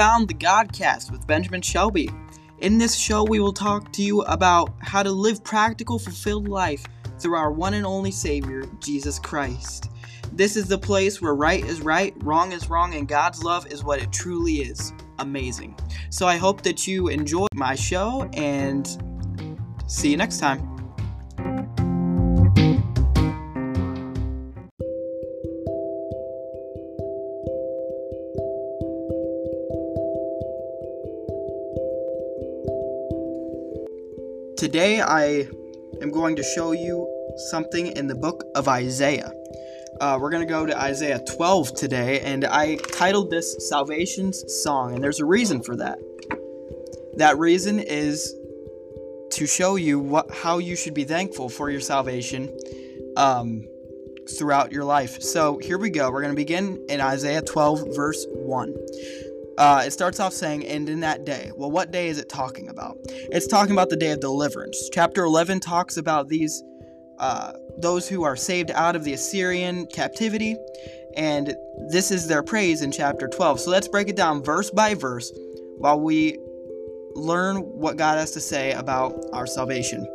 found the Godcast with Benjamin Shelby. In this show, we will talk to you about how to live practical, fulfilled life through our one and only Savior, Jesus Christ. This is the place where right is right, wrong is wrong, and God's love is what it truly is amazing. So I hope that you enjoy my show and see you next time. Today I am going to show you something in the book of Isaiah. Uh, we're going to go to Isaiah 12 today, and I titled this Salvation's Song, and there's a reason for that. That reason is to show you what how you should be thankful for your salvation um, throughout your life. So here we go. We're going to begin in Isaiah 12, verse 1. Uh, it starts off saying, and in that day. Well, what day is it talking about? It's talking about the day of deliverance. Chapter 11 talks about these, uh, those who are saved out of the Assyrian captivity, and this is their praise in chapter 12. So let's break it down verse by verse while we learn what God has to say about our salvation.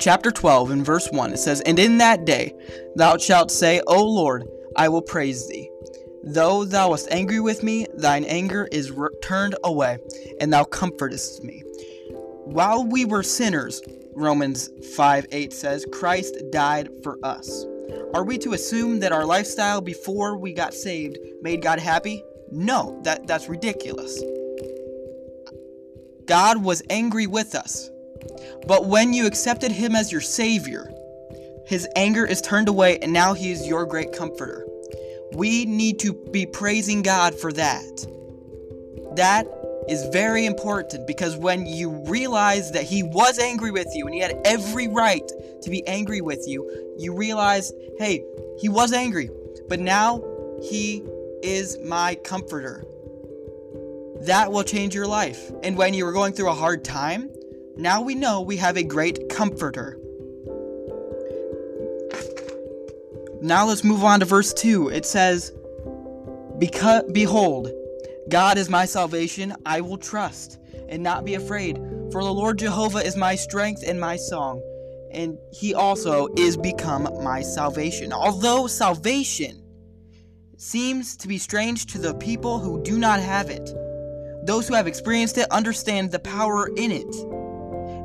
Chapter 12, in verse 1, it says, And in that day thou shalt say, O Lord, I will praise thee. Though thou wast angry with me, thine anger is re- turned away, and thou comfortest me. While we were sinners, Romans 5 8 says, Christ died for us. Are we to assume that our lifestyle before we got saved made God happy? No, that, that's ridiculous. God was angry with us. But when you accepted Him as your Savior, His anger is turned away, and now He is your great comforter. We need to be praising God for that. That is very important because when you realize that He was angry with you and He had every right to be angry with you, you realize, hey, He was angry, but now He is my comforter. That will change your life. And when you were going through a hard time, now we know we have a great comforter. Now let's move on to verse 2. It says, because, Behold, God is my salvation, I will trust and not be afraid. For the Lord Jehovah is my strength and my song, and he also is become my salvation. Although salvation seems to be strange to the people who do not have it, those who have experienced it understand the power in it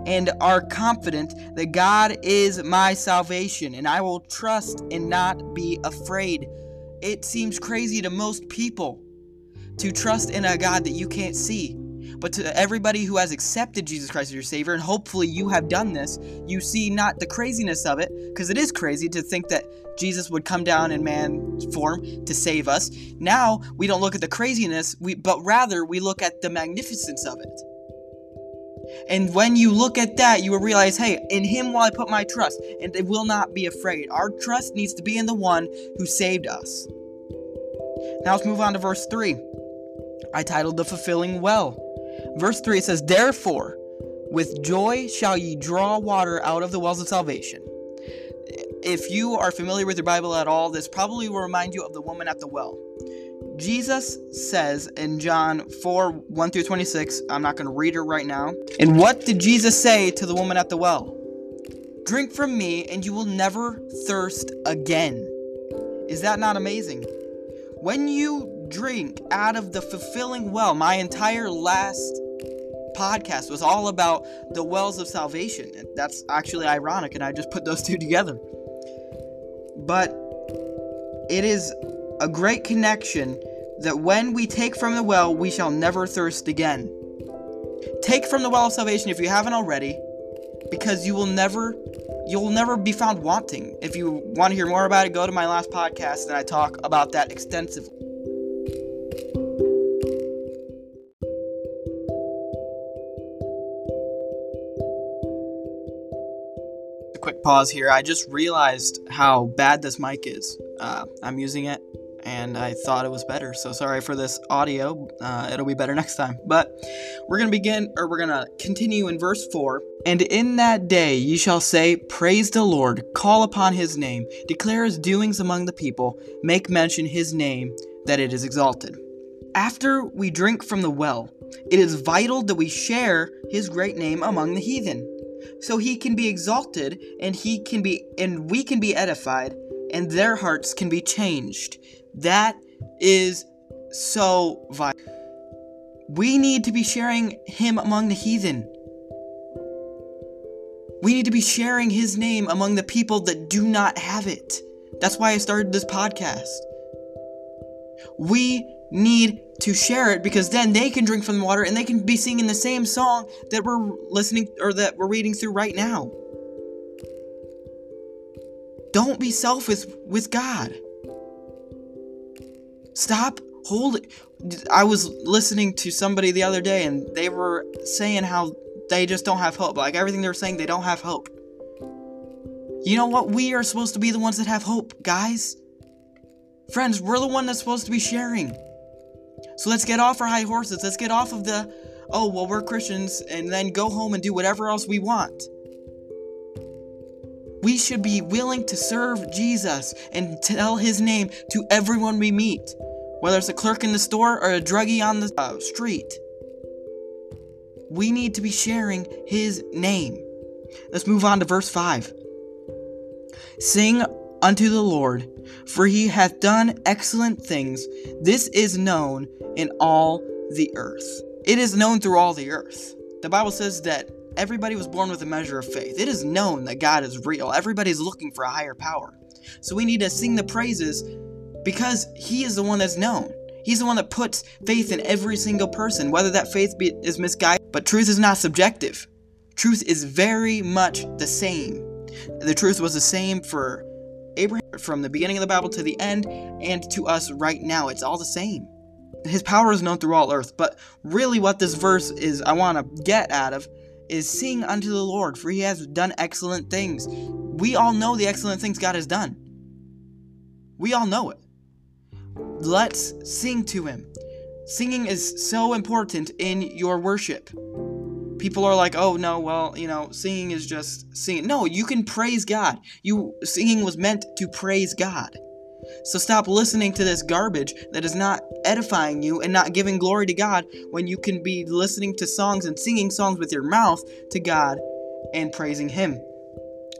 and are confident that God is my salvation and I will trust and not be afraid. It seems crazy to most people to trust in a God that you can't see. But to everybody who has accepted Jesus Christ as your Savior, and hopefully you have done this, you see not the craziness of it, because it is crazy to think that Jesus would come down in man form to save us. Now we don't look at the craziness, we, but rather we look at the magnificence of it. And when you look at that, you will realize, hey, in him will I put my trust, and it will not be afraid. Our trust needs to be in the one who saved us. Now let's move on to verse 3. I titled The Fulfilling Well. Verse 3 it says, Therefore, with joy shall ye draw water out of the wells of salvation. If you are familiar with your Bible at all, this probably will remind you of the woman at the well. Jesus says in John 4 1 through 26, I'm not going to read it right now. And what did Jesus say to the woman at the well? Drink from me, and you will never thirst again. Is that not amazing? When you drink out of the fulfilling well, my entire last podcast was all about the wells of salvation. That's actually ironic, and I just put those two together. But it is a great connection that when we take from the well, we shall never thirst again. Take from the well of salvation if you haven't already, because you will never you'll never be found wanting. If you want to hear more about it, go to my last podcast and I talk about that extensively. A quick pause here. I just realized how bad this mic is. Uh, I'm using it and I thought it was better. So sorry for this audio. Uh, it'll be better next time. But we're going to begin, or we're going to continue in verse 4. And in that day ye shall say, Praise the Lord, call upon his name, declare his doings among the people, make mention his name, that it is exalted. After we drink from the well, it is vital that we share his great name among the heathen, so he can be exalted and he can be and we can be edified and their hearts can be changed. That is so vital. We need to be sharing him among the heathen. We need to be sharing his name among the people that do not have it. That's why I started this podcast. We need to share it because then they can drink from the water and they can be singing the same song that we're listening or that we're reading through right now. Don't be selfish with God. Stop holding. I was listening to somebody the other day and they were saying how they just don't have hope. Like everything they're saying, they don't have hope. You know what? We are supposed to be the ones that have hope, guys. Friends, we're the one that's supposed to be sharing. So let's get off our high horses. Let's get off of the, oh, well, we're Christians, and then go home and do whatever else we want. We should be willing to serve Jesus and tell his name to everyone we meet, whether it's a clerk in the store or a druggie on the uh, street. We need to be sharing his name. Let's move on to verse 5. Sing unto the Lord, for he hath done excellent things. This is known in all the earth. It is known through all the earth. The Bible says that everybody was born with a measure of faith. It is known that God is real. Everybody's looking for a higher power. So we need to sing the praises because he is the one that's known. He's the one that puts faith in every single person, whether that faith be, is misguided. But truth is not subjective. Truth is very much the same. The truth was the same for Abraham from the beginning of the Bible to the end, and to us right now. It's all the same. His power is known through all earth. But really, what this verse is, I want to get out of, is sing unto the Lord, for he has done excellent things. We all know the excellent things God has done. We all know it. Let's sing to him. Singing is so important in your worship. People are like, "Oh no, well, you know, singing is just singing." No, you can praise God. You singing was meant to praise God. So stop listening to this garbage that is not edifying you and not giving glory to God when you can be listening to songs and singing songs with your mouth to God and praising Him.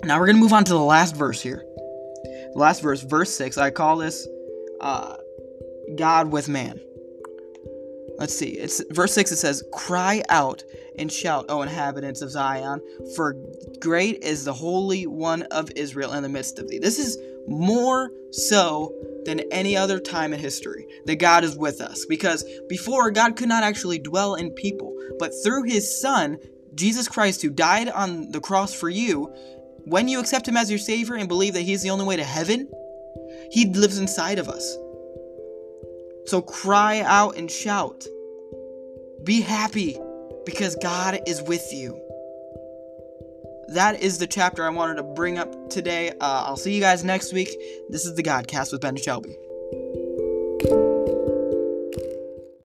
Now we're going to move on to the last verse here. The last verse, verse 6, I call this uh, God with man. Let's see. It's verse 6 it says, "Cry out and shout, O inhabitants of Zion, for great is the Holy One of Israel in the midst of thee." This is more so than any other time in history that God is with us. Because before, God could not actually dwell in people, but through his Son, Jesus Christ, who died on the cross for you, when you accept him as your Savior and believe that he's the only way to heaven, he lives inside of us. So cry out and shout. Be happy because God is with you that is the chapter I wanted to bring up today. Uh, I'll see you guys next week. This is the Godcast with Ben Shelby.